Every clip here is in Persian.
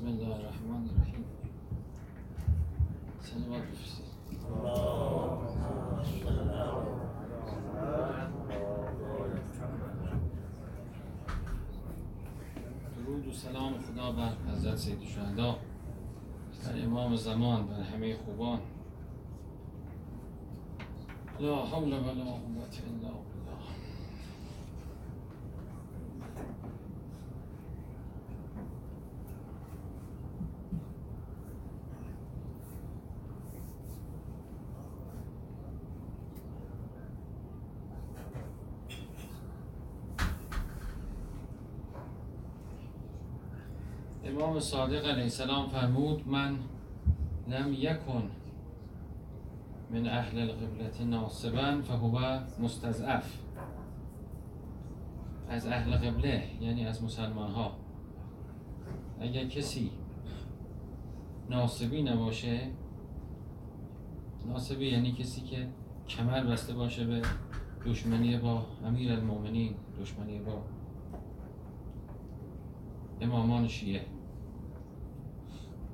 بسم الله الرحمن الرحیم سلوات بفرستید درود و سلام خدا بر حضرت سید شهدا بر امام زمان بر همه خوبان لا حول ولا قوة الا بالله امام صادق علیه السلام فرمود من لم یکن من اهل القبلت ناصبا فهو مستضعف. از اهل قبله یعنی از مسلمان ها اگر کسی ناصبی نباشه ناصبی یعنی کسی که کمر بسته باشه به دشمنی با امیر المومنین دشمنی با امامان شیعه.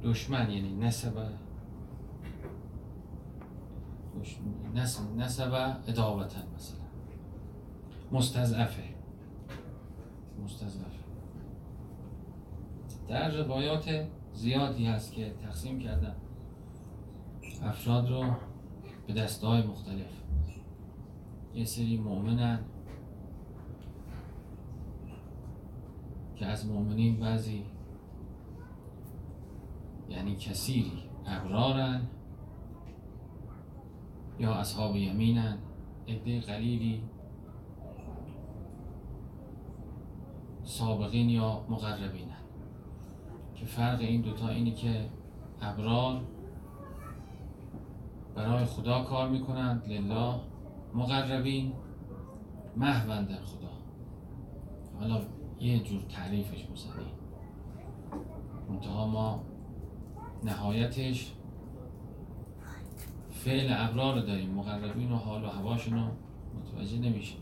دشمن یعنی نسبه نسب اداوتا مثلا. مستضعفه. مستضعفه. در روایات زیادی هست که تقسیم کردن. افراد رو به دسته مختلف. یه سری مؤمنن که از مؤمنین بعضی یعنی کثیری. ابرارن یا اصحاب یمینن. عده قلیلی. سابقین یا مقربینن. که فرق این دوتا اینی که ابرار برای خدا کار می‌کنند. لله مقربین. محون در خدا. حالا یه جور تعریفش بزنیم. منتها ما نهایتش فعل ابرار رو داریم مقربین و حال و هواشون رو متوجه نمیشیم.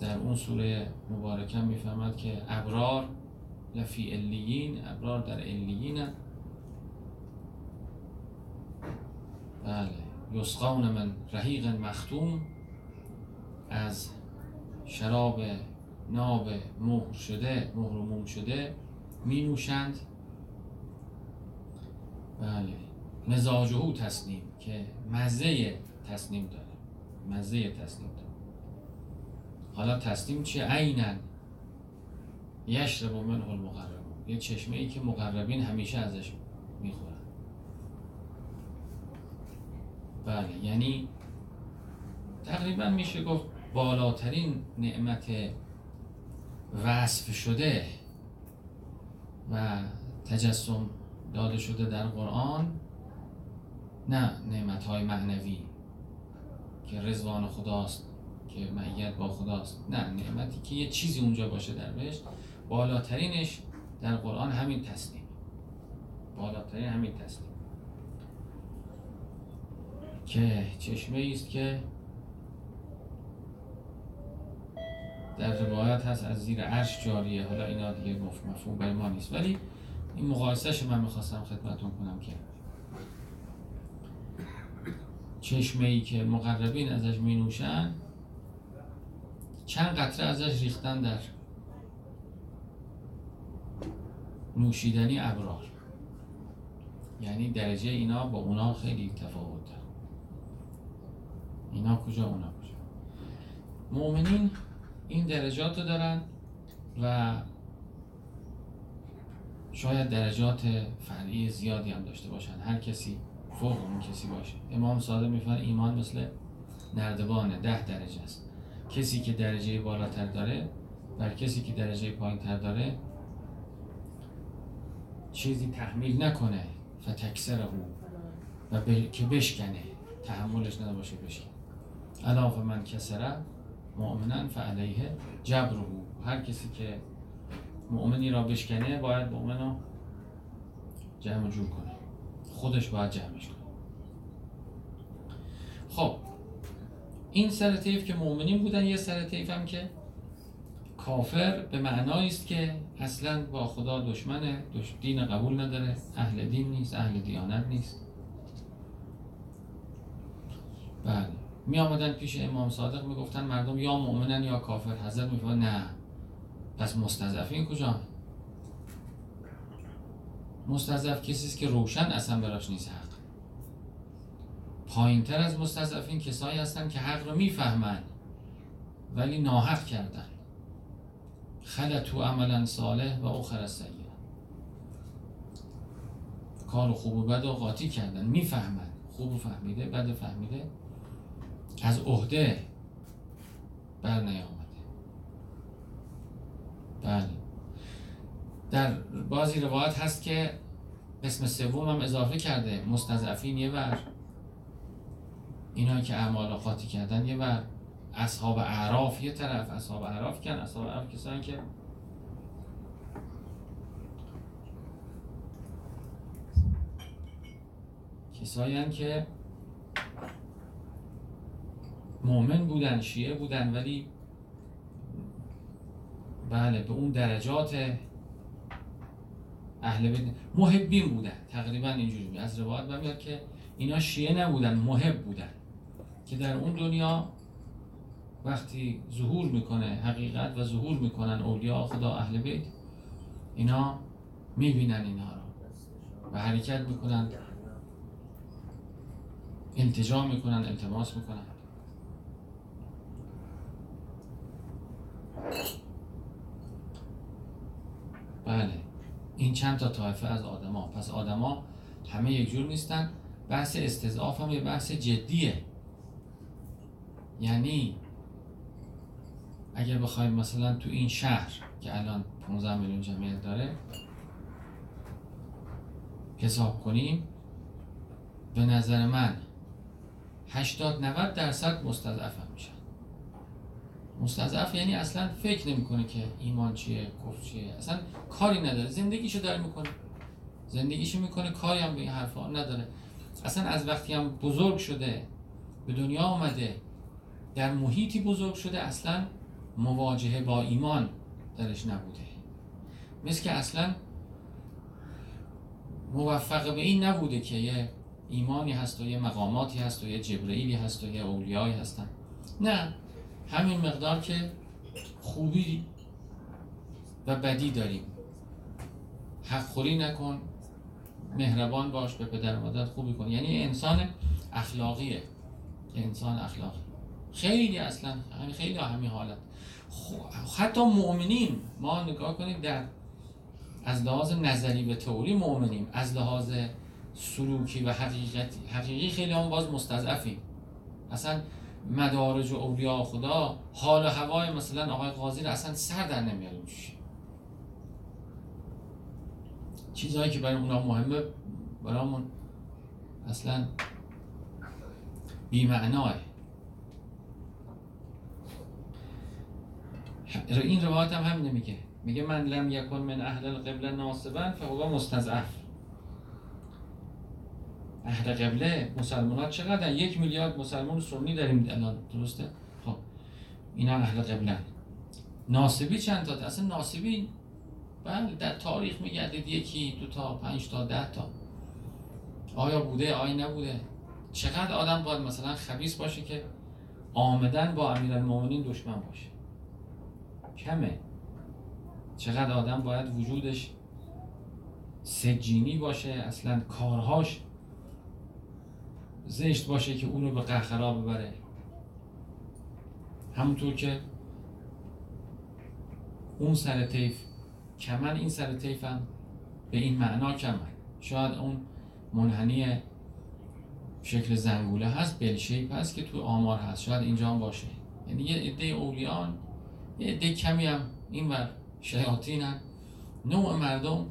در اون سوره مبارکه می‌فهمد که ابرار لفی الیین ابرار در الیین بله یسقون من رحیق مختوم از شراب ناب مهر شده مهر موم شده می نوشند. بله. مزاجهو تسنیم که مزه تسنیم داره. مزه تسنیم داره. حالا تسنیم چیه عینن یشرب منه المقربون. یه چشمه ای که مقربین همیشه ازش می‌خورن. بله یعنی تقریبا میشه گفت بالاترین نعمت وصف شده و تجسم داده شده در قرآن نه نعمت های معنوی که رزوان خداست که معیت با خداست. نه نعمتی که یه چیزی اونجا باشه در بهشت. بالاترینش در قرآن همین تسلیم. بالاترین همین تسلیم. که چشمه است که در روایت هست از زیر عرش جاریه. حالا اینا دیگه مفهوم برای ما نیست. ولی این مقایسهش من می‌خواستم خدمتون کنم که چشمه ای که مقربین ازش می نوشن چند قطره ازش ریختن در نوشیدنی ابرار. یعنی درجه اینا با اونا خیلی تفاوت داره. اینا کجا اونا کجا؟ مؤمنین این درجات رو دارن و شاید درجات فرعی زیادی هم داشته باشن. هر کسی فوق اون کسی باشه. امام صادق میفرماید ایمان مثل نردبانه ده درجه است. کسی که درجه بالاتر داره بر کسی که درجه پایین تر داره چیزی تحمیل نکنه. فتکسر او و که بشکنه. تحملش نباشه بشکنه. علاف من کسره مؤمنن فعلیه جبره هر کسی که مؤمنی را بشکنه باید مؤمن رو جمع جور کنه. خودش باید جمعش کنه. خب این سر طیف که مؤمنین بودن یه سر طیف هم که کافر به معنایی است که اصلا با خدا دشمنه دین قبول نداره اهل دین نیست اهل دیانت نیست. بله می آمدن پیش امام صادق می‌گفتن مردم یا مؤمنن یا کافر حضرت می‌گفت نه. پس مستضعفین کجا مستضعف کسی است که روشن اصلا براش نیست حق. پایین تر از مستضعفین کسایی هستن که حق رو می‌فهمن ولی ناحق کردن. خلطو عملا صالح و اخر سیئه. کار خوب و بد و قاطی کردن می‌فهمن. خوب فهمیده بد فهمیده از عهده بر نیامده. بله. در بازی روایت هست که قسم سوم هم اضافه کرده مستضعفین یه بر اینا که اعمال قاطی کردن یه بر اصحاب اعراف یه طرف اصحاب اعراف کن اصحاب اعراف کسانی که کسایی که مؤمن بودن شیعه بودن ولی بله به اون درجات اهل بیت محبین بودن. تقریبا اینجوری از روایت میاد که اینا شیعه نبودن محب بودن. که در اون دنیا وقتی ظهور می‌کنه حقیقت و ظهور می‌کنن اولیاء خدا اهل بیت اینا می‌بینن اینها رو و حرکت می‌کنن التجا می‌کنن التماس می‌کنن. بله. این چند تا طایفه از آدما. پس آدما همه یک جور نیستن. بحث استضعاف هم یه بحث جدیه. یعنی اگر بخوایم مثلا تو این شهر که الان 15 میلیون جمعیت داره حساب کنیم به نظر من 80 90 درصد مستضعف هم میشن مستضعف یعنی اصلا فکر نمی‌کنه که ایمان چیه کفر چیه. اصلا کاری نداره زندگیشو داره می‌کنه. زندگیشو می‌کنه کاری هم به این حرفا نداره. اصلا از وقتی هم بزرگ شده به دنیا آمده در محیطی بزرگ شده اصلا مواجهه با ایمان درش نبوده. مثل که اصلا موفق به این نبوده که یه ایمانی هست و یه مقاماتی هست و یه جبرئیلی هست و یه اولیایی هستن. نه. همین مقدار که خوبی و بدی داریم. حق خوری نکن مهربان باش به پدر مادر خوبی کن. یعنی انسان اخلاقیه. انسان اخلاقی. خیلی اصلا خیلی همین حالت. حتی مؤمنین ما نگاه کنیم در از لحاظ نظری و تئوری مؤمنیم. از لحاظ سلوکی و حقیقتی. حقیقی خیلی هم باز مستضعفیم. اصلا مدارج و اولیاء خدا حال و هوای مثلا آقای قاضی رو اصلا سر در نمیاره چیزهایی که برای اونا مهمه برامون اصلا بیمعناه این روایت هم همینه میگه. میگه من لم یکن من اهل القبله ناصبا فهو مستضعف. اهل قبله مسلمان ها چقدر یک میلیارد مسلمان سنی داریم الان درسته؟ خب اینا اهل قبله ناسبی چند تا؟ اصلا ناسبی بله در تاریخ میگردید یکی دو تا پنج تا ده تا. آیا بوده؟ آیا نبوده؟ چقدر آدم باید مثلا خبیس باشه که آمدن با امیرالمومنین دشمن باشه؟ کمه. چقدر آدم باید وجودش سجینی باشه اصلا کارهاش زشت باشه که اونو به قهقرا ببره. همونطور که اون سر تیف کمن این سر تیف هم به این معنا کمن. شاید اون منحنی شکل زنگوله هست بل شیپ هست که تو آمار هست. شاید اینجا هم باشه. یعنی یه عده اولیان یه عده کمی هم این ور شیاطین هم نوع مردم.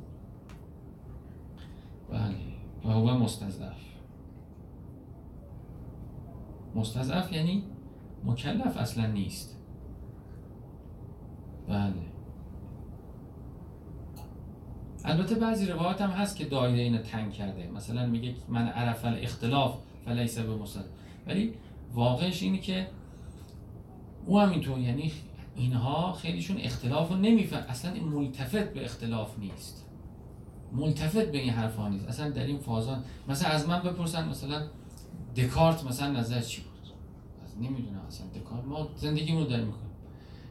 بله. و هو مستضعف. مستضعف یعنی مکلف اصلا نیست. بله. البته بعضی روایات هم هست که دایره اینو تنگ کرده. مثلا میگه من عرف الاختلاف فلیس به مستضعف ولی واقعش اینه که او هم یعنی اینها خیلیشون اختلاف رو نمیفهم. اصلا این ملتفت به اختلاف نیست. ملتفت به این حرف ها نیست. اصلا در این فازان مثلا از من بپرسن مثلا دکارت مثلا نظر چی بود؟ نمی‌دونم اصلا دکارت ما زندگیمون رو داریم می‌کنیم.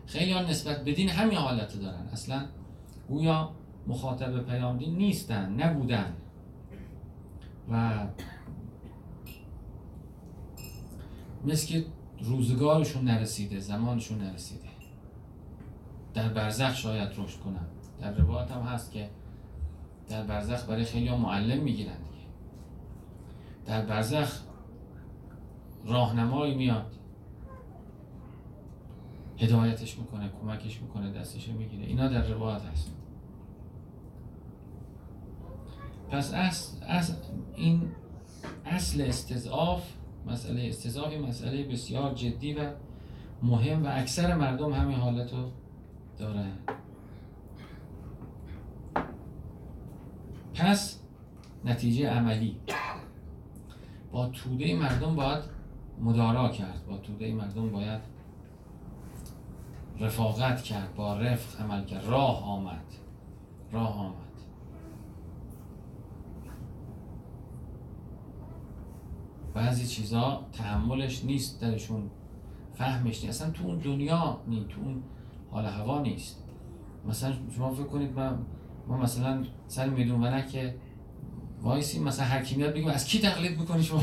خیلی ها نسبت به دین همین حالت دارن. اصلا گویا مخاطب پیام دین نیستن نبودن. و مثل که روزگارشون نرسیده زمانشون نرسیده. در برزخ شاید رشد کنن. در روایت هم هست که در برزخ برای خیلی معلم می‌گیرن دیگه. در برزخ راهنمایی میاد. هدایتش می‌کنه کمکش می‌کنه دستش می‌گیره. اینا در روایت هست. پس اصل, این اصل استضعاف مسئله استضعاف مسئله بسیار جدی و مهم و اکثر مردم همین حالت رو دارن پس نتیجه عملی. با توده مردم باید مدارا کرد. با توده مردم باید رفاقت کرد. با رفق عمل کرد. راه آمد. راه آمد. بعضی چیزا تحملش نیست درشون. فهمش نیست. اصلا تو اون دنیا نی تو اون حال هوا نیست. مثلا شما فکر کنید ما, ما مثلا سر میدون که وایسی مثلا حکیمیت بگیم از کی تقلید می‌کنی شما؟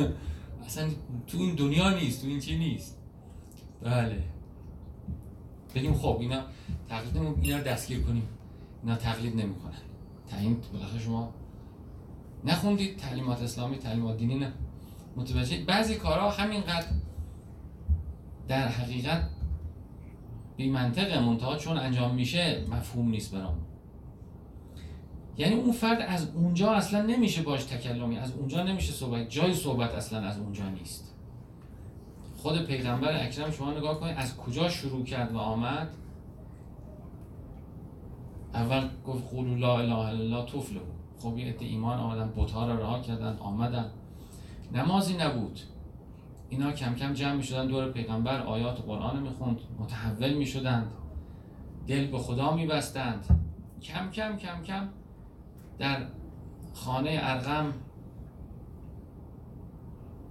اصلا تو این دنیا نیست تو این چی نیست؟ بله. بگیم خب اینا تقلید نمیم اینا رو دستگیر کنیم. اینا تقلید نمی‌کنن. تعیین بالاخره شما نخوندید تعلیمات اسلامی تعلیمات دینی نه. متوجه بعضی کارها همینقدر در حقیقت بی منطقه منتها چون انجام میشه مفهوم نیست برام. یعنی اون فرد از اونجا اصلا نمیشه باش تکلمی از اونجا نمیشه صحبت. جای صحبت اصلا از اونجا نیست. خود پیغمبر اکرم شما نگاه کنید از کجا شروع کرد و آمد؟ اول گفت قولوا لا اله الا الله تفلحوا. خب یه ایمان آمدن بتها را رها کردن آمدن. نمازی نبود. اینا کم کم جمع می شدن دور پیغمبر آیات قرآن می خوند متحول می شدند دل به خدا می بستند کم کم کم کم در خانه ارغم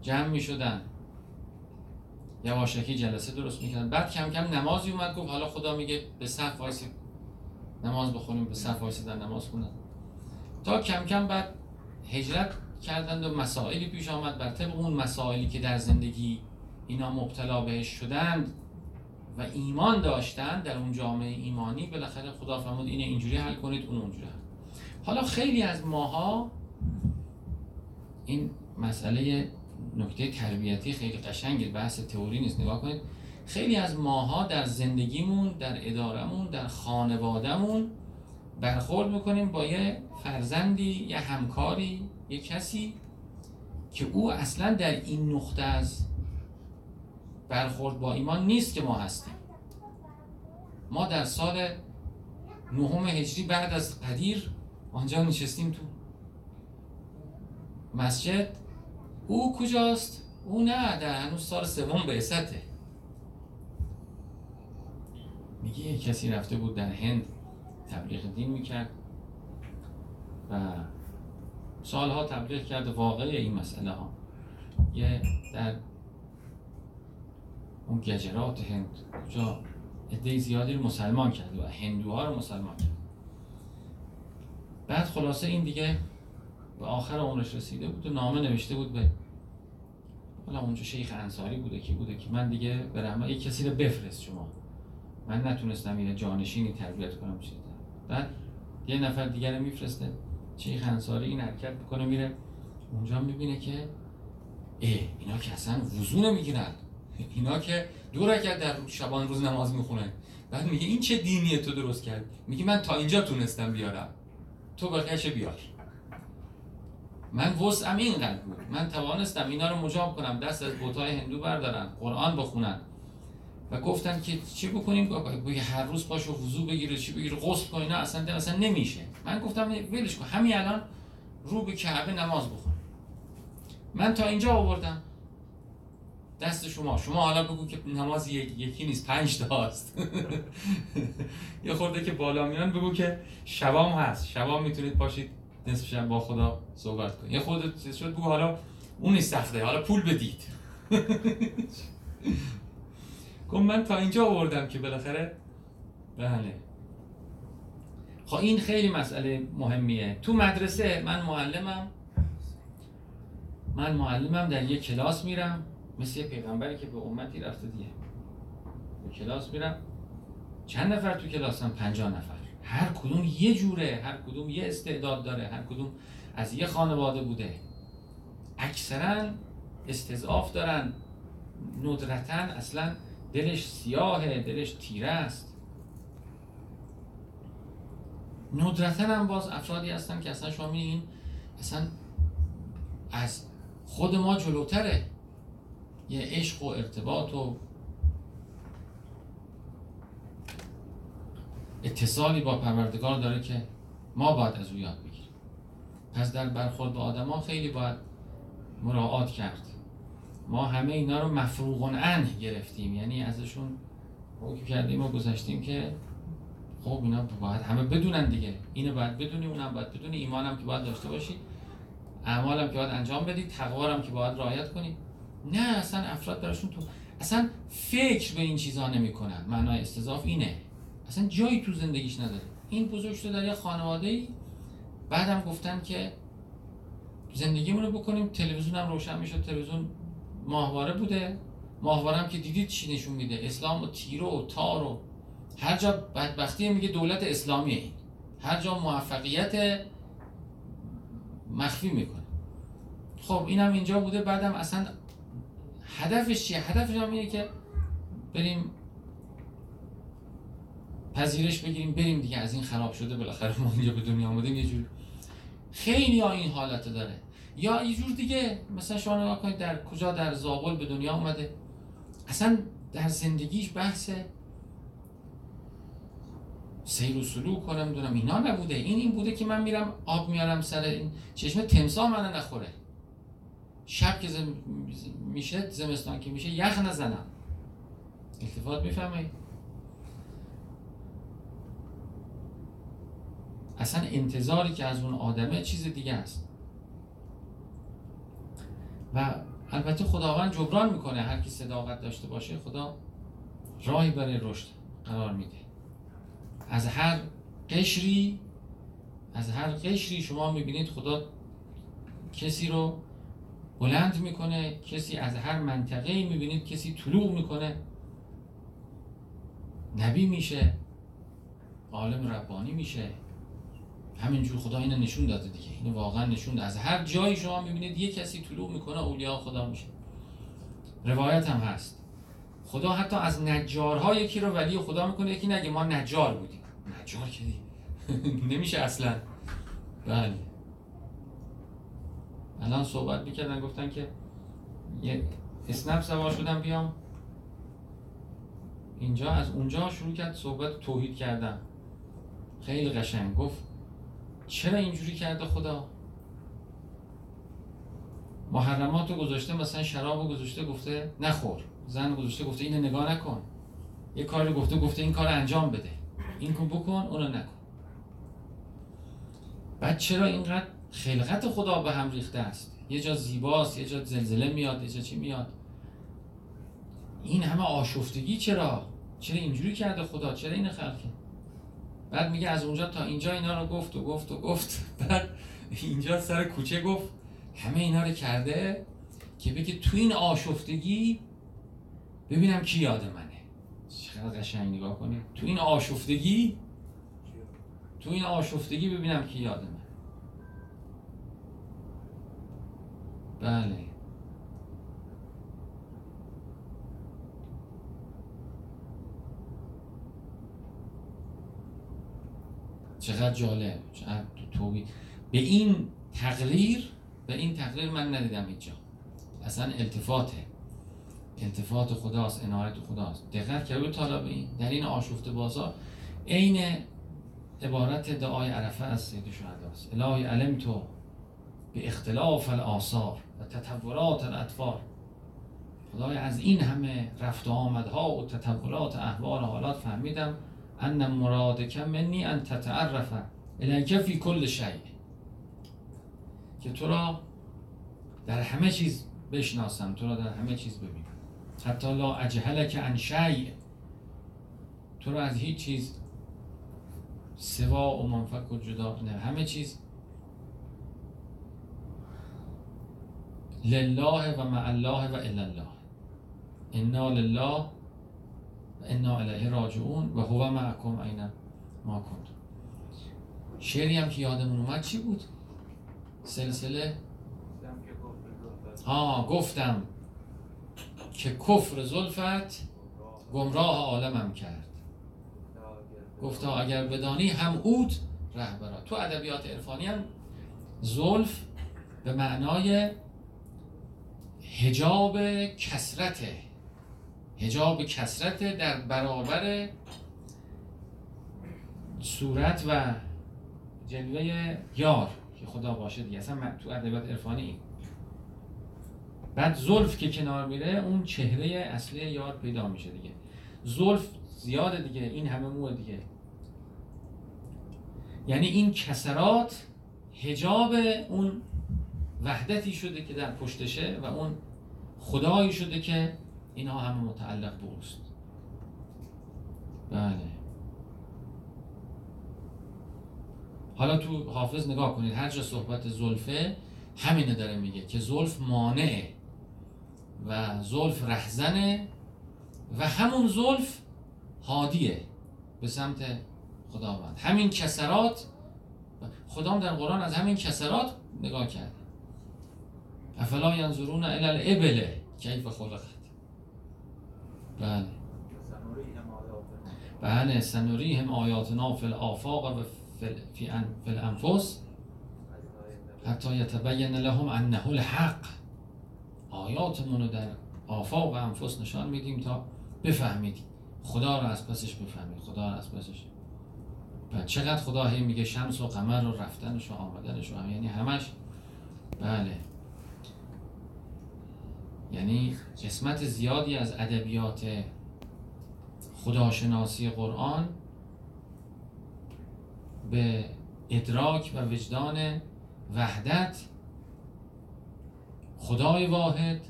جمع می شدن. یواشکی جلسه درست می‌کردن بعد کم کم نمازی اومد. گفت حالا خدا میگه به صف وایسی نماز بخونیم به صف در نماز خوندن تا کم کم بعد هجرت کردند و مسائلی پیش آمد. بر طبق اون مسائلی که در زندگی اینا مبتلا بهش شدند و ایمان داشتند در اون جامعه ایمانی بالاخره خدا فرمود اینه اینجوری حل کنید اون اونجوری حل حالا خیلی از ماها این مسئله نکته تربیتی خیلی قشنگه بحث تئوری نیست نگاه کنید. خیلی از ماها در زندگیمون در ادارمون در خانوادهمون برخورد می‌کنیم با یه فرزندی یه همکاری یه کسی که او اصلا در این نقطه از برخورد با ایمان نیست که ما هستیم. ما در سال نهم هجری بعد از قدیر آنجا نشستیم تو مسجد. او کجاست؟ او نه در هنوز سال سوم بعثته میگه یه کسی رفته بود در هند تبلیغ دین می‌کرد و سالها تبلیغ کرد. واقع این مسئله ها. یه در اون گجرات هند کجا؟ عده زیادی رو مسلمان کرد و هندوها رو مسلمان کرد. بعد خلاصه این دیگه به آخر عمرش رسیده بود و نامه نوشته بود به حالا اونجا شیخ انصاری بوده که بوده که من دیگه به رحمه یک کسی رو بفرست شما. من نتونستم یه جانشینی تربیت کنم چیزی بعد یه نفر دیگر رو میفرسته. شیخ انصاری این حرکت بکنه میره اونجا می‌بینه که اه اینا که اصلا وضو نمی‌گیرن. اینا که دو رکعت در شبان روز نماز می‌خونن. بعد میگه این چه دینیه تو درست کرد؟ میگه من تا اینجا تونستم بیارم. تو بقیهش بیار. من وسعم اینقدر بود من توانستم اینا رو مجاب کنم. دست از بوتای هندو بردارن. قرآن بخونن. و گفتن که چی بکنیم؟ بگه هر روز پاشو وضو بگیره چی بگیره. غسل کنه نه اصلا اصلا نمیشه. من گفتم ولش کن. همین الان رو به کعبه نماز بخون. من تا اینجا آوردم. دست شما. شما حالا بگو که نماز یکی نیست پنج تا هست یه خورده که بالا میان بگو که شبام هست. شبام می‌تونید پاشید نصف شب با خدا صحبت کنید. یه خورده شد بگو حالا اون نیست سخته. حالا پول بدید. گفت من تا اینجا آوردم که بالاخره بله. خب این خیلی مسئله مهمیه. تو مدرسه من معلمم. من معلمم در یک کلاس میرم. مثل یه پیغمبری که به امتی رفته دیگه. به کلاس میرم. چند نفر تو کلاس هم؟ پنجاه نفر. هر کدوم یه جوره هر کدوم یه استعداد داره هر کدوم از یه خانواده بوده. اکثرا استضعاف دارن. ندرتا اصلا دلش سیاهه دلش تیره است. ندرتا هم باز افرادی هستن که اصلا شما این اصلا از خود ما جلوتره. یه عشق و ارتباط و اتصالی با پروردگار داره که ما باید از او یاد بگیریم. پس در برخورد با آدما خیلی باید مراعات کرد. ما همه اینا رو مفروغ ان گرفتیم. یعنی ازشون حکم کردیم و گذاشتیم که خب اینا باید همه بدونن دیگه. اینو باید بدونی اونم باید بدونی. ایمانم که باید داشته باشی اعمالم که باید انجام بدی تقوارم که باید رعایت کنی. نه اصلا افراد براشون تو اصلا فکر به این چیزها نمی‌کنن. معنای استضاف اینه. اصلا جایی تو زندگیش نداره. این بزرگ شده در یه خانواده ای بعدم گفتن که زندگیمون رو بکنیم. تلویزیون هم روشن میشه تلویزیون ماهواره بوده. ماهواره هم که دیدید چی نشون میده؟ اسلام و تیرو و تار و هر جا بدبختی میگه دولت اسلامیه این. هر جا موفقیت مخفی می‌کنه. خب اینم اینجا بوده. بعدم اصلا هدفش چیه؟ هدفش هم اینه که بریم پذیرش بگیریم بریم دیگه از این خراب شده بالاخره ما اینجا به دنیا آمدیم یه جور خیلی ها این حالت داره. یا یه جور دیگه مثلا شما نگاه کنید در کجا در زابل به دنیا اومده اصلا در زندگیش بحث سیر و سلوک کنم دونم اینا نبوده. این این بوده که من میرم آب میارم سر این چشمه تمساه من نخوره. شب که زم... میشه زمستان که میشه یخ نزنم. التفات می‌فهمید اصلا انتظاری که از اون آدمه چیز دیگه است. و البته خداوند جبران می‌کنه هر کی صداقت داشته باشه خدا راهی برای رشد قرار میده. از هر قشری از هر قشری شما می‌بینید خدا کسی رو بلند می‌کنه کسی از هر منطقه می‌بینید کسی طلوع می‌کنه. نبی میشه عالم ربانی میشه. همینجور خدا اینو نشون داده دیگه. اینو واقعا نشون داده. از هر جایی شما می‌بینید یه کسی طلوع می‌کنه اولیاء خدا میشه. روایت هم هست. خدا حتی از نجارها یکی رو ولی خدا می‌کنه یکی نگه. ما نجار بودیم. نجار که نمیشه اصلا. بله. الان صحبت می‌کردن گفتن که یه اسنپ سوار شدم بیام. اینجا از اونجا شروع کرد صحبت توحید کردم خیلی قشنگ. گفت چرا اینجوری کرده خدا؟ محرمات رو گذاشته مثلا شراب رو گذاشته گفته نخور. زن گذاشته گفته اینو نگاه نکن. یه کاری گفته گفته این کار انجام بده. این کن بکن اونو نکن. بعد چرا اینقدر خلقت خدا به هم ریخته است. یه جا زیباست یه جا زلزله میاد یه جا چی میاد؟ این همه آشفتگی چرا؟ چرا اینجوری کرده خدا؟ چرا این خلقه؟ بعد میگه از اونجا تا اینجا اینا رو گفت و گفت و گفت. بعد اینجا سر کوچه گفت همه اینا رو کرده که بگه تو این آشفتگی ببینم کی یاد منه. چقدر قشنگ نگاه کنید تو این آشفتگی تو این آشفتگی ببینم کی یاد من بله. چقدر جالب. چقدر توبی به این تقریر به این تقریر من ندیدم اینجا. اصلا التفاته. التفات خداست عنایت خداست. دقت کرده طالب این در این آشفته بازار عین عبارت دعای عرفه از سید شهداست. الهی علم تو به اختلاف الاثار و تطورات الاطفال. خدای از این همه رفت و آمدها و تطورات احوال و حالات فهمیدم ان مرادک منی ان تتعرف الیک فی کل شیء که تو را در همه چیز بشناسم تو را در همه چیز ببینم. حتی لا اجهلک عن شیء تو را از هیچ چیز سوا و منفک و جدا نه همه چیز لله و مع الله و الا الله. انا لله و انا الیه راجعون و هو معکم اینا ما کن شعری هم که یادمون اومد چی بود؟ سلسله؟ ها گفتم که کفر زلفت گمراه عالمم کرد. گفتا اگر بدانی هم اود رهبرا. تو ادبیات عرفانی هم زلف به معنای هجاب کسرته هجاب کسرت در برابر صورت و جلوه یار. که خدا باشه دیگه اصلا تو ادبیات عرفانی بعد زلف که کنار میره اون چهره اصلی یار پیدا میشه دیگه. زلف زیاده دیگه این همه موه دیگه. یعنی این کسرات هجاب اون وحدتی شده که در پشتشه و اون خدایی شده که اینها همه متعلق به اوست. بله. حالا تو حافظ نگاه کنید هر جا صحبت زلفه همینه داره میگه که زلف مانعه و زلف رهزنه و همون زلف هادیه به سمت خداوند. همین کسرات خدام در قرآن از همین کسرات نگاه کرده افلا ینظرون الی الابل. کیف خلقت. بله. بله سنوریهم آیاتنا فی الافاق و فی الانفس. حتی یتبین لهم انه الحق. آیاتمون رو در آفاق و انفس نشان میدیم تا بفهمید خدا رو از پسش بفهمید خدا رو از پسش. و چقدر خدا هی میگه شمس و قمر و رفتنش و آمدنش و هم. یعنی همش بله. یعنی قسمت زیادی از ادبیات خداشناسی قرآن به ادراک و وجدان وحدت خدای واحد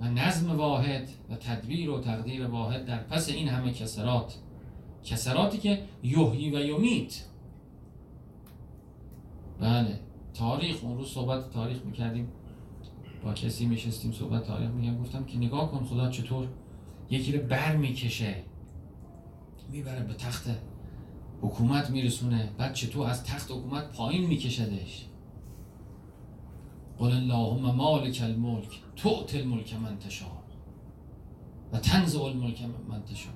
و نظم واحد و تدبیر و تقدیر واحد در پس این همه کسرات. کسراتی که یحیی و یمیت. بله تاریخ اون روز صحبت تاریخ می‌کردیم. با کسی میشستیم صحبت تاریخ میگم گفتم که نگاه کن خدا چطور یکی رو بر می‌کشه می‌بره به تخت حکومت میرسونه. بعد چطور از تخت حکومت پایین میکشدش. قل اللهم مالک الملک تؤت الملک من تشا و تنزع الملک من تشا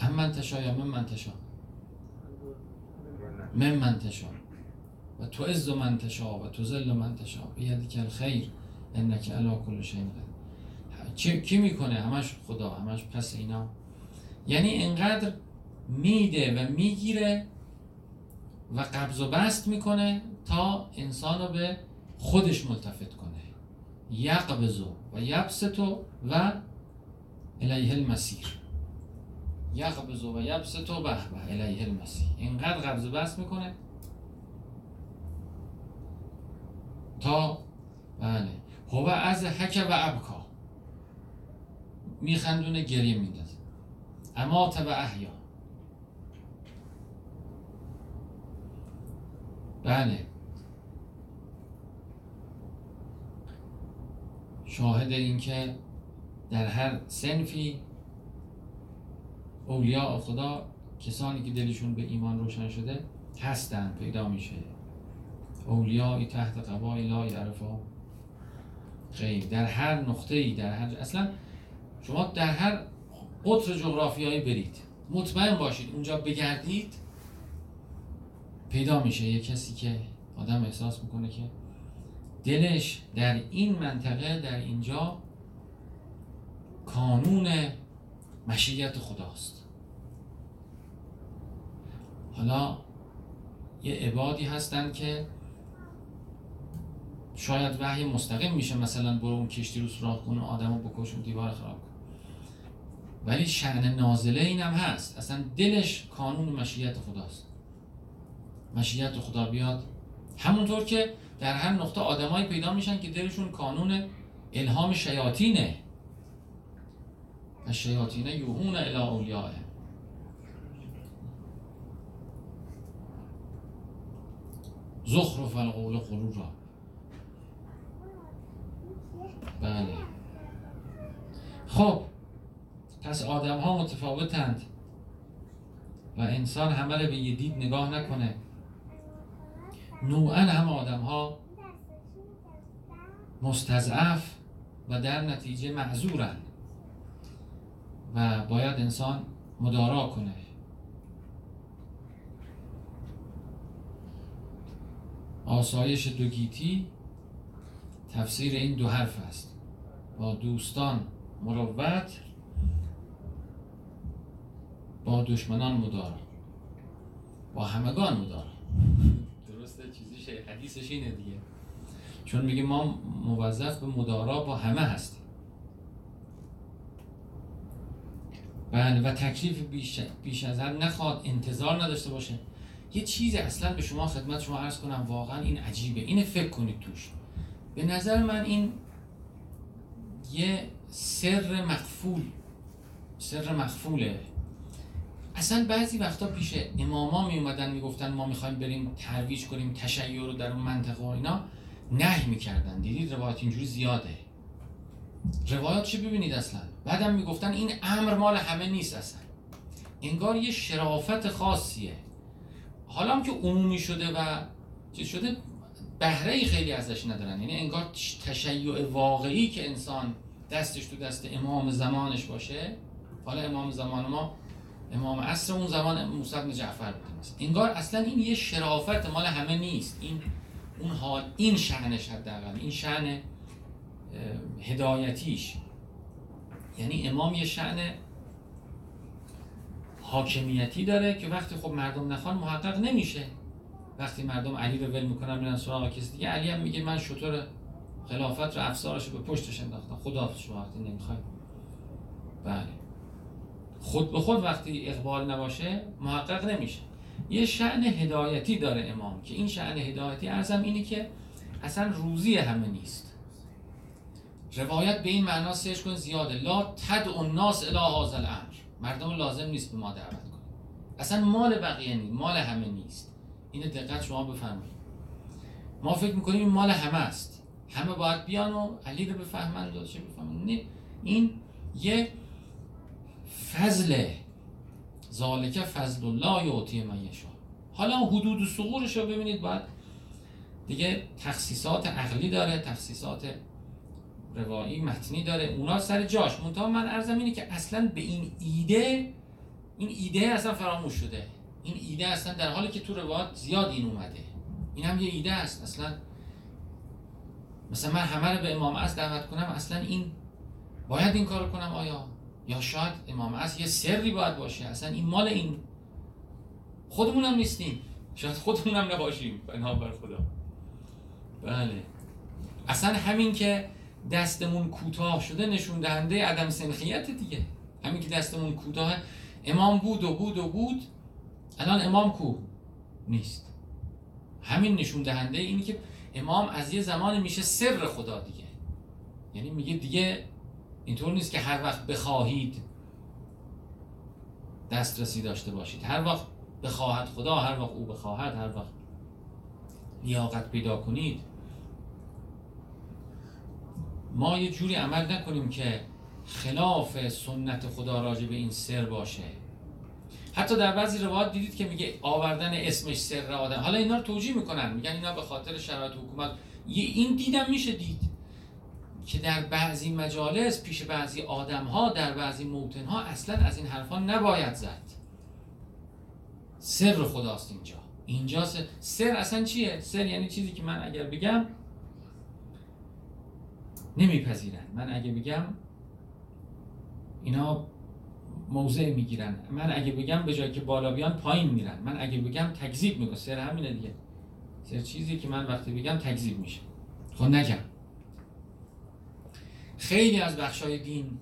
هم من تشا یا من من تشا من من و تو عز من تشا و تو ذل من تشا بیدک الخیر انک علی کل شیء قدیر. کی می‌کنه؟ همش خدا همش پس اینا. یعنی انقدر میده و می‌گیره و قبض و بست می‌کنه تا انسان رو به خودش ملتفت کنه. یقبزو و یبستو و الیه المسیر یقبزو و یبستو به به الیه المسیر اینقدر قبض و بست می‌کنه تا بله. هو از حک و ابکا. میخندونه گریه میندازه. امات و احیا. بله. شاهد این که در هر سنفی اولیاء خدا کسانی که دلشون به ایمان روشن شده هستن پیدا میشه. اولیایی تحت قبای لا یعرفا. غیر. در هر نقطه ای در هر اصلا شما در هر قطر جغرافیایی برید. مطمئن باشید اونجا بگردید پیدا میشه یه کسی که آدم احساس می‌کنه که دلش در این منطقه در اینجا کانون مشیت خداست. حالا یه عبادی هستن که شاید وحی مستقیم میشه مثلا برو اون کشتی رو سراغ کن آدمو بکش اون دیوار خراب کن. ولی شعن نازله اینم هست. اصلا دلش کانون مشیت خداست. مشیت خدا بیاد. همونطور که در هر نقطه آدمایی پیدا میشن که دلشون کانون الهام شیاطینه. الشیاطین یوهون الی اولیائه زخرف القول غرورا. بله. خب پس آدم ها متفاوتند و انسان همه رو به یه دید نگاه نکنه. نوعا هم آدم ها مستضعف و در نتیجه معذورن و باید انسان مدارا کنه. آسایش دوگیتی تفسیر این دو حرف است. با دوستان مروت با دشمنان مدارا با همگان مدارا درسته چیزیش حدیثش اینه دیگه. چون میگه ما موظف به مدارا با همه هستیم. بله و تکلیف بیش, بیش از حد نخواد انتظار نداشته باشه. یه چیزی اصلا به شما خدمت شما عرض کنم واقعا این عجیبه. اینه فکر کنید توش. به نظر من این یه سر مخفول سر مخفوله اصلا بعضی وقتا پیش اماما می اومدن می‌گفتن ما می‌خوایم بریم ترویج کنیم تشیع رو در اون منطقه و اینا. نه می‌کردن. دیدید روایت اینجوری زیاده. روایات چه ببینید اصلا؟ بعدم می‌گفتن این امر مال همه نیست اصلا. انگار یه شرافت خاصیه. حالا که عمومی شده و چیز شده؟ بهره خیلی ازش ندارن. یعنی انگار تشیع واقعی که انسان دستش تو دست امام زمانش باشه حالا امام زمان ما امام عصر اون زمان موسی بن جعفر بود. انگار اصلا این یه شرافت مال همه نیست. این اون حال این شأنش حداقل این شأن هدایتیش. یعنی امام یه شأن حاکمیتی داره که وقتی خب مردم نخوان محقق نمیشه. وقتی مردم علی رو ول می‌کنن میرن سراغ کسی دیگه علی هم میگه من شطور خلافت رو افسارش به پشتش انداختم. خدا شما وقتی نمی‌خوای بله. خود به خود وقتی اقبال نباشه محقق نمیشه. یه شعن هدایتی داره امام که این شعن هدایتی ارزم اینه که اصلا روزی همه نیست. روایت به این معنا سرچ کن زیاده. لا تد الناس الی هذا الامر. مردم لازم نیست به ما دعوت کنید اصلا مال بقیه نیست. مال همه نیست. اینو دقت شما بفرمایید. ما فکر می‌کنیم این مال همه است. همه باید بیان و علی رو بفهمند و چه بفهمند این یه فضل. ذالک فضل الله یعطی من یشا حالا حدود و سقورش رو ببینید باید دیگه تخصیصات عقلی داره تخصیصات روایی متنی داره اونا سر جاش. منتها من ارزم اینه که اصلا به این ایده این ایده اصلا فراموش شده. این ایده اصلا در حالی که تو روایات زیاد این اومده. این هم یه ایده است. اصلا مثلا من همه رو به امام از دعوت کنم اصلا این باید این کار کنم آیا؟ یا شاید امام از یه سری باید باشه؟ اصلا این مال این خودمون هم نیستیم. شاید خودمون هم نباشیم. بنا بر خدا. بله. اصلا همین که دستمون کوتاه شده نشون دهنده عدم سنخیت دیگه. همین که دستمون کوتاه امام بود و بود و بود. الان امام کو نیست. همین نشون دهنده اینی که امام از یه زمان میشه سر خدا دیگه. یعنی میگه دیگه اینطور نیست که هر وقت بخواهید دسترسی داشته باشید. هر وقت بخواهد خدا هر وقت او بخواهد هر وقت لیاقت پیدا کنید. ما یه جوری عمل نکنیم که خلاف سنت خدا راجع به این سر باشه. حتی در بعضی روایات دیدید که میگه آوردن اسمش سر آدم. حالا اینا رو توجیه می‌کنن. میگن اینا به خاطر شرایط حکومت. این دیدم میشه دید که در بعضی مجالس پیش بعضی آدم ها در بعضی موتن ها اصلا از این حرفا نباید زد. سر خداست اینجا. اینجا سر, سر اصلا چیه؟ سر یعنی چیزی که من اگر بگم نمیپذیرن. من اگه بگم اینا موضع می‌گیرن. من اگه بگم به جای که بالا بیان پایین میرن. من اگه بگم تکذیب می‌کنم. سر همینه دیگه. سر چیزی که من وقتی بگم تکذیب میشه. خب نگم. خیلی از بخشای دین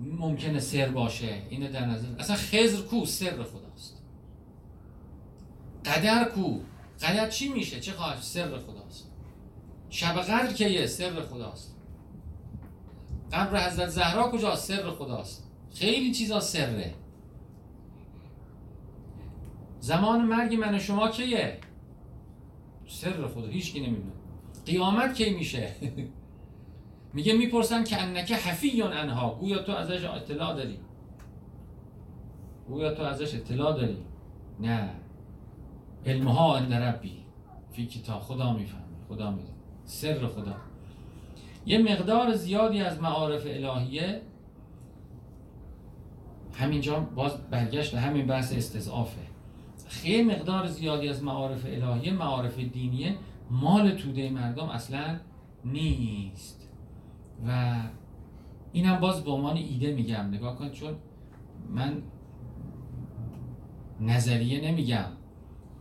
ممکنه سر باشه. اینو در نظر اصلا خزر کو سر خداست. قدر کو. قدر چی میشه؟ چه خواهد سر خداست. شب قدر که یه سر خداست. قبر حضرت زهرا کجاست؟ سر خداست. خیلی چیزا سره. زمان مرگ من شما کیه؟ سر خدا هیچ کی نمی‌دونه. قیامت کی میشه؟ میگه می‌پرسن که انکه حفیون انها. گویا تو ازش اطلاع داری. گویا تو ازش اطلاع داری. نه. علمها ان ربی. فی کتاب. خدا می‌فهمه. خدا می‌دونه. سر خدا. یه مقدار زیادی از معارف الهیه همینجا باز برگشت همین بحث استضعافه. خیلی مقدار زیادی از معارف الهیه معارف دینیه مال توده مردم اصلا نیست. و اینم باز به عنوان ایده میگم. نگاه کن چون من نظریه نمیگم.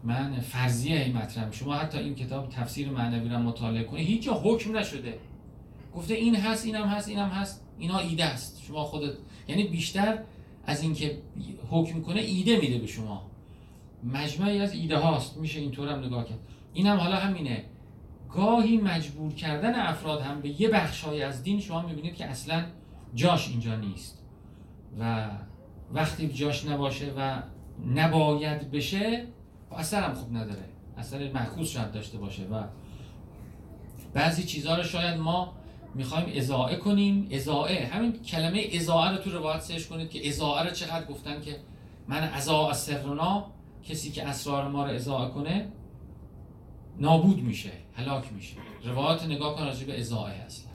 من فرضیه ای مطرح شما حتی این کتاب تفسیر معنوی رو مطالعه کنید هیچ جا حکم نشده. گفته این هست اینم هست اینم هست اینا ایده است. شما خودت یعنی بیشتر از اینکه حکم کنه ایده میده به شما. مجمعی از ایده هاست. میشه اینطور هم نگاه کرد. اینم حالا همینه. گاهی مجبور کردن افراد هم به یه بخشای از دین شما می‌بینید که اصلا جاش اینجا نیست. و وقتی جاش نباشه و نباید بشه اثر هم خوب نداره. اثر معکوس شاید داشته باشه و بعضی چیزها رو شاید ما می‌خوایم ازاعه کنیم. ازاعه همین کلمه ازاعه رو تو روایت سرچ کنید که ازاعه رو چقدر گفتن که من ازاع از سرنا کسی که اسرار ما رو ازاعه کنه نابود میشه هلاک میشه. روایت نگاه کن راجع به ازاعه اصلا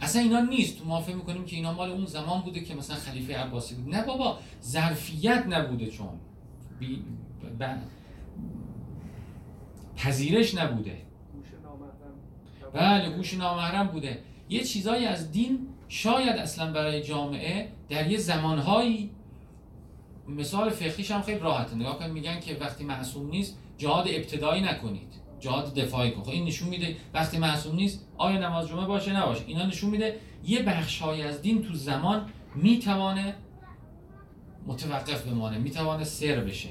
اصلا اینا نیست. ما فهم می‌کنیم که اینا مال اون زمان بوده که مثلا خلیفه عباسی بود. نه بابا ظرفیت نبوده چون. بی... ب... پذیرش نبوده. بله گوش نامحرم بوده. یه چیزایی از دین شاید اصلا برای جامعه در یه زمانهایی مثال فقهیش هم خیلی راحته. نگاه کنید میگن که وقتی معصوم نیست جهاد ابتدایی نکنید. جهاد دفاعی کن. خب این نشون میده وقتی معصوم نیست آیا نماز جمعه باشه؟ نباشه. اینا نشون میده یه بخشهایی از دین تو زمان می‌توانه متوقف بمانه می‌توانه سر بشه.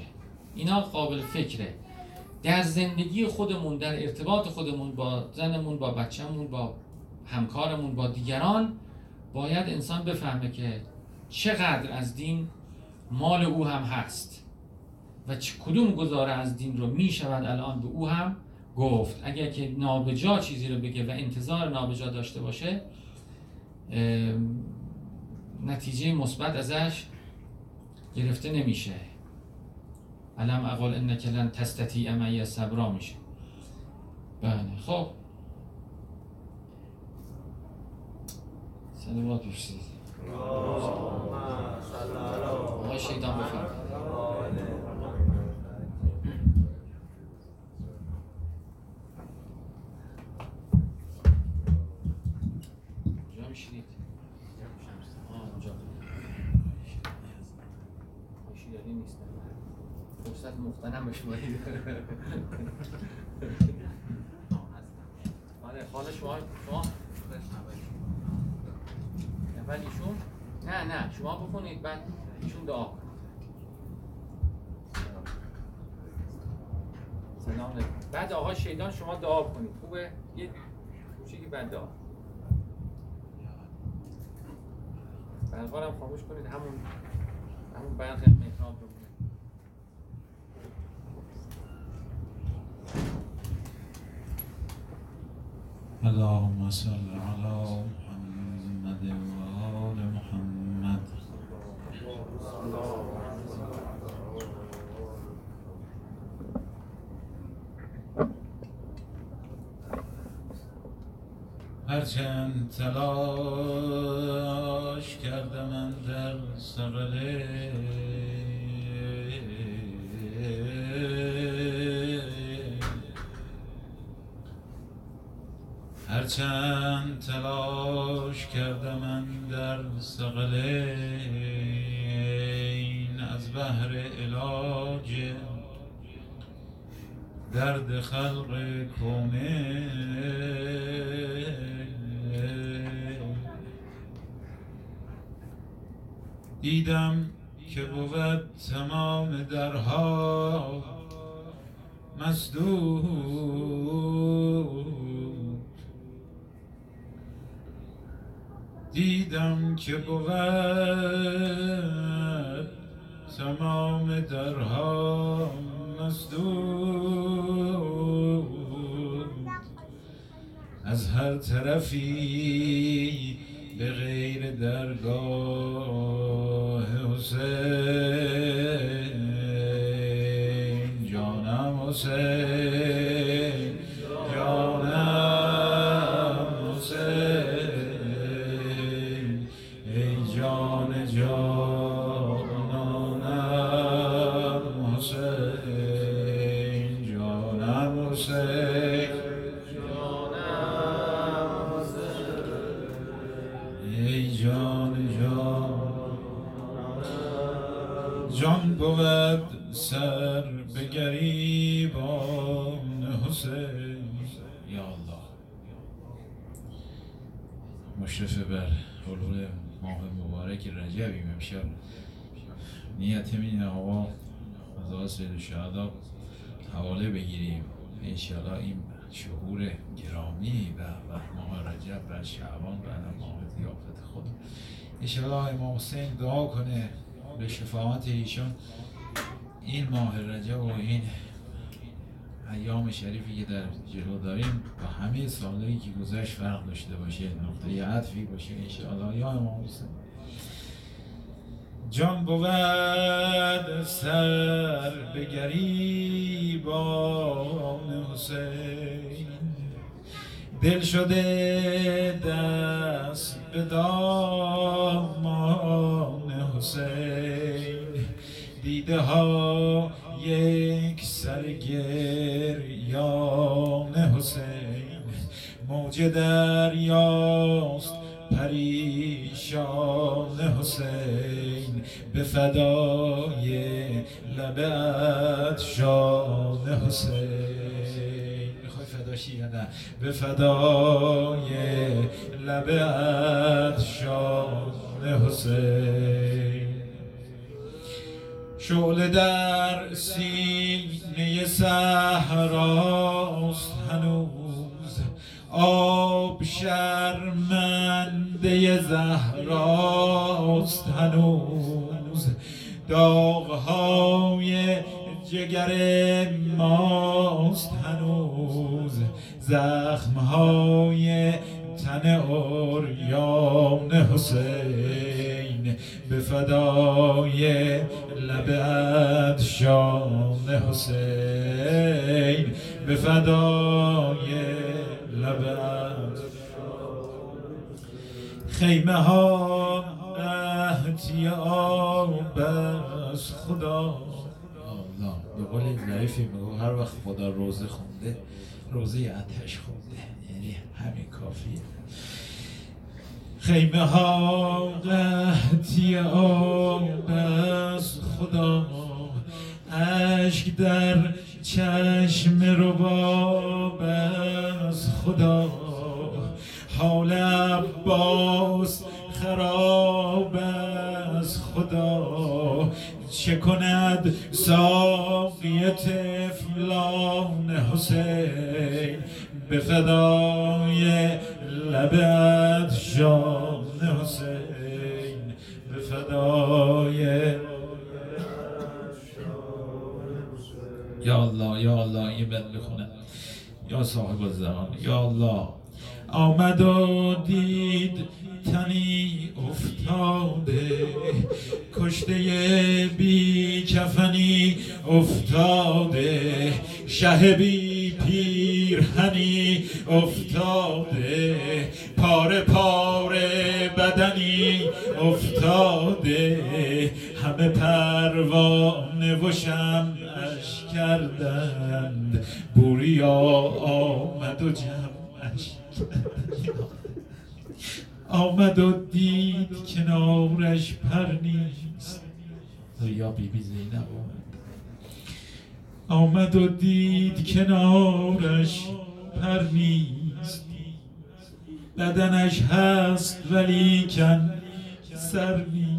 اینا قابل فکره. در زندگی خودمون در ارتباط خودمون با زنمون با بچهمون با همکارمون با دیگران باید انسان بفهمه که چقدر از دین مال او هم هست و کدوم گزاره از دین رو می شود الان به او هم گفت. اگر که نابجا چیزی رو بگه و انتظار نابجا داشته باشه نتیجه مثبت ازش گرفته نمیشه. علم اقل انک لن تستطیع معی صبرا میشه. بله خب. سلوات بفرستید. آقای شیطان بفرمایید کجا میشینید؟ آه اونجا شیرانی نیست فرصت به شما آره خانه شما شما اول ایشون نه نه شما بخونید بعد ایشون دعا کنید سلام بعد آقا شیطان شما دعا کنید. خوبه؟ یه کوچیکی بعد دعا. برقارم خاموش کنید. همون همون برق محراب رو اللهم صل على محمد وآل محمد. هرچند تلاش هرچند تلاش کرده من در سقلین از بهر علاج درد خلق کنه دیدم که بود تمام درها مسدود دیدم که بود تمام درها مسدود از هر طرفی به غیر درگاه انشالله این شهور گرامی و ماه رجب و شعبان و ماه ضیافت خود انشالله امام حسین دعا کنه به شفاعت ایشان. این ماه رجب و این ایام شریفی که در جلو داریم و همه سالهایی که گذشت فرق داشته باشه نقطه عطفی باشه انشاءالله یا امام حسین. جان بود سر به گریبان حسین. دل شده دست به دامان حسین. دیده ها یک سر گریان حسین. موج دریاست پریشان حسین. به فدای لبت شان حسین. می‌خوای فداشی یا نه؟ به فدای لبت شان حسین. شعله در سینه صحراست هنوز. آب شرمنده زهراست هنوز. داغهای جگر ماست هنوز. زخمهای تن اوریان حسین. به فدای لب شان حسین. به فدای لب خیمه ها احتیاب از خدا. به قول ضعیفی میگو هر وقت خدا روزه خونده روزه آتش خونده. یعنی همین کافیه. خیمه ها قهتی آب از خدا. اشک در چشم رباب از خدا. حال عباس خراب از خدا. چه کند ساقی طفلان حسین؟ به فدای لبت شان حسین. به فدای یا الله یا الله یه بند بخونم یا صاحب الزمان. یا الله. آمد و دید تنی افتاده کشته بی کفنی افتاده شه بی پیرهنی افتاده پاره پاره بدنی افتاده. همه پروانه و شمعش کردند بوریا آمد و جمعش آمد و دید کنارش پر نیست. یا بی بی زینب آمد. آمد و دید کنارش پر نیست. بدنش هست ولیکن سر نیست.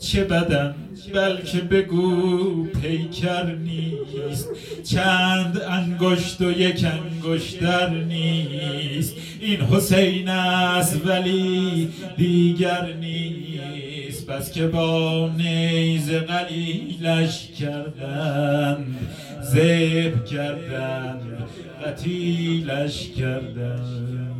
چه بدن بلکه بگو پیکر نیست. چند انگشت و یک انگشتر نیست. این حسین است ولی دیگر نیست. بس که با نیز قلیلش کردند زب کردند قتیلش کردند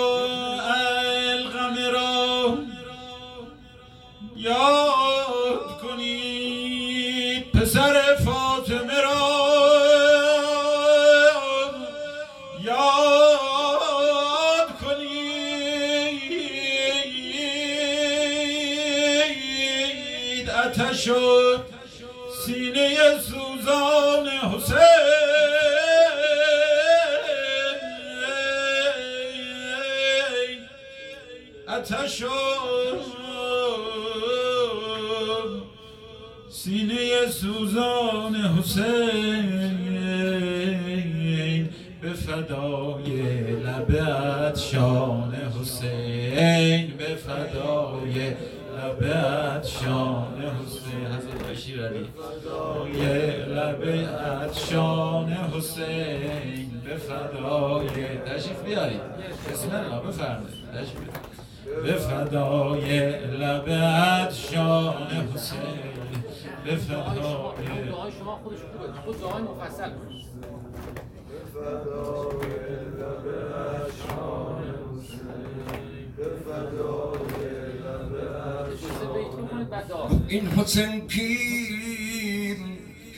یاد کنید اتش و سینه سوزان حسین. آتش سینه سوزان حسین. فدای لبت شان حسین به فدای لبت شان حسین. حضرت بشیر علی. لبت شان حسین به فدای. تشریف بیارید. بسم الله بفرمایید. تشریف به فدای لبت شان حسین به فدای. شما خودش خوبه. خود دعای مفصل کنید این حسین پیر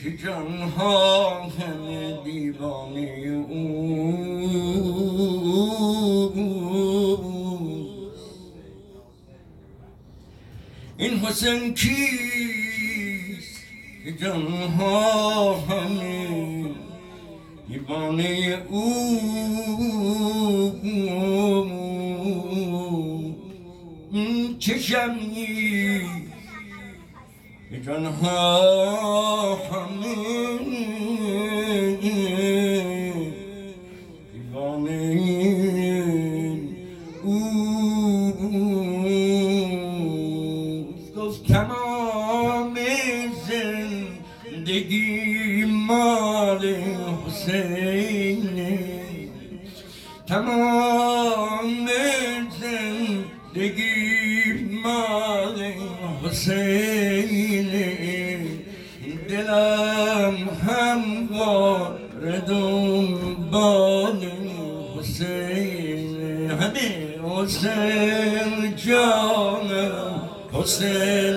که جانها همه دیوانه او این حسن کیست که جانها همه دیوانه او. چشمی که جانها همه تمام زندگی مال حسین دلم هموار دنبال حسین همه حسین جانم حسین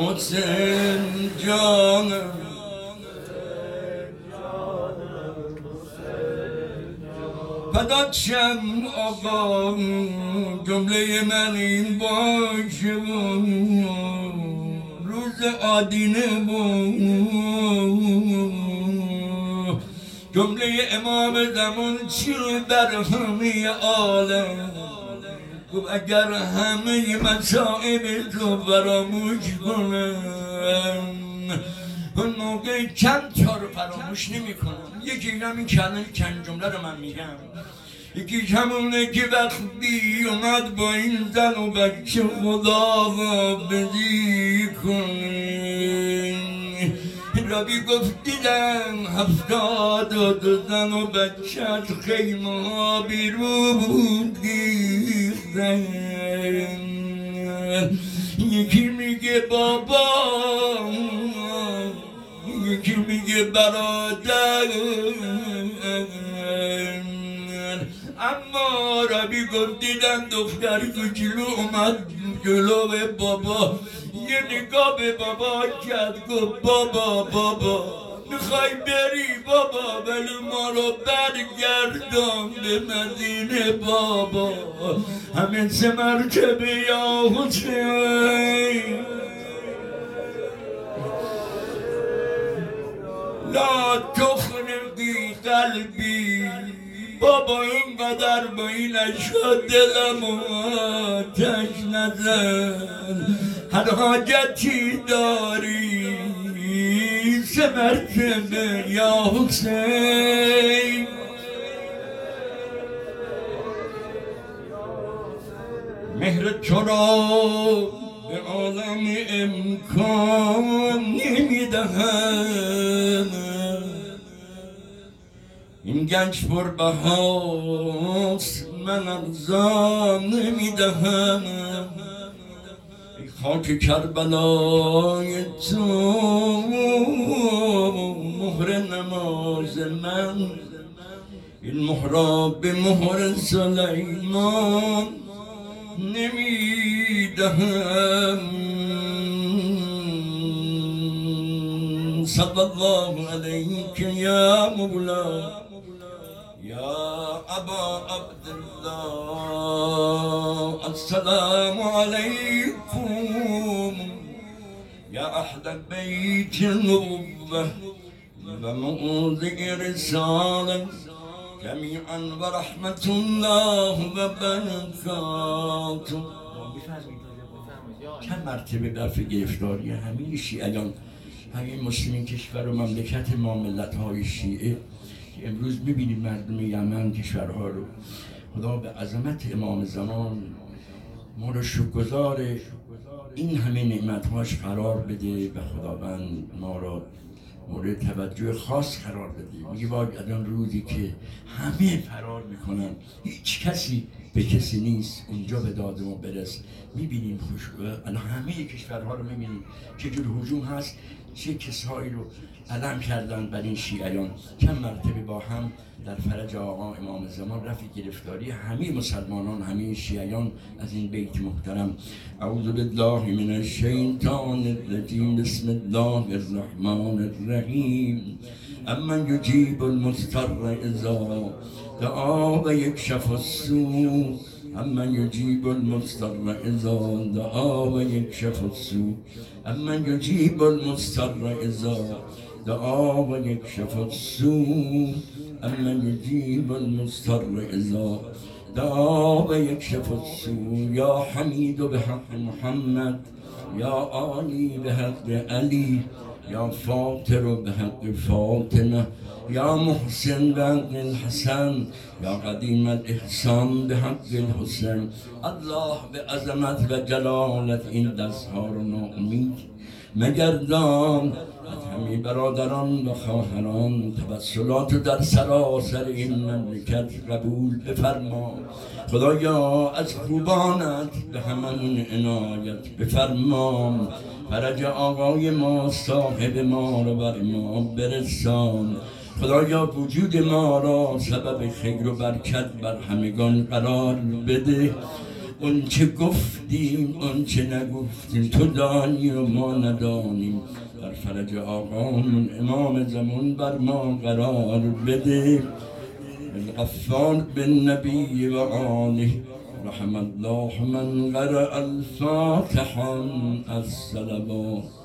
حسین جانم. فدات جمله من این باشه روز آدینه بود جمله امام زمان چی بر همه عالم؟ گفت اگر همه مسائب تو فراموش کنم. اون موقع چند تا رو فراموش نمی کنم. یکی این کلمه چند جمله رو من میگم. یکی همونه که وقتی اومد با این زن و بچه خدا بدی کنه ربی گفت دیدم هفتاد و دو زن و بچه خیمه ها بیرون گیختن. یکی میگه بابا یکی میگه برادر. اما عربی گفت دیدم دختر کوچولو اومد جلو بابا. یه نگاه به بابا کرد گفت بابا بابا. می‌خوای بری بابا ولی ما رو برگردان به مدینه بابا. همین سه مرتبه یا حسین لا تخرقی قلبی. بابا اینقدر با این اشکا دلم آتش نزن. هر حاجتی داری سه مرتبه یا حسین. مهر تو را به عالم امکان نمی‌دهم. این گنج پر بهاست من ارزان نمی‌دهم. ای خاک کربلای تو مهر نماز من. این مهرا به مهر سلیمان نمی‌دهم. صلی الله علیک یا مولا یا ابا عبدالله السلام علیکم یا اهل بیت النبوه و موضع رسالت جميعا ورحمة الله وبركاته. چند مرتبه دفع گرفتاری همین شیعیان همین مسلمین کشور و مملکت ما ملت های شیعه. امروز ببینید مردم یمن کشورها رو. خدا به عظمت امام زمان ما رو شکرگزار این همه نعمتهاش قرار بده و خداوند ما را مورد توجه خاص قرار بده. میگه باید الان روزی که همه فرار می‌کنن هیچ کسی به کسی نیست. اونجا به داد ما برس. می‌بینیم خوش الان همه کشورها رو می‌بینیم. چه جور حجوم هست چه کسایی رو علم کردن بر این شیعیان. چند مرتبه با هم در فرج آقا امام زمان رفی گرفتاری همه مسلمانان همه شیعیان از این بیت محترم. اعوذ بالله من الشیطان الرجیم. بسم الله الرحمن الرحیم. اما یجیب المضطر اذا دعا و یکشف السوء. اما یجیب المضطر اذا دعا و یکشف السوء. اما یجیب المضطر اذا دعا و یکشف السوء اما یجیب المضطر اذا. دعا و السوء یا حمید به حق محمد یا عالی به حق علی یا فاطر به حق فاطمه یا محسن به حق الحسن یا قدیم الاحسان به حق الحسن. الله به عظمت و جلالت این دستها رو ناامید. مگردان همه برادران و خواهران توسلات در سراسر این مملکت قبول بفرما. خدایا از خوبانت به هممون عنایت بفرما. فرج آقای ما صاحب ما رو بر ما برسان. خدایا وجود ما را سبب خیر و برکت بر همگان قرار بده. اون چه گفتیم اون چه نگفتیم تو دانی و ما ندانیم. در فرج آقامون امام زمان بر ما قرار بده. الغفار بالنبي وآله رحم الله من قرأ الفاتحة الصلوات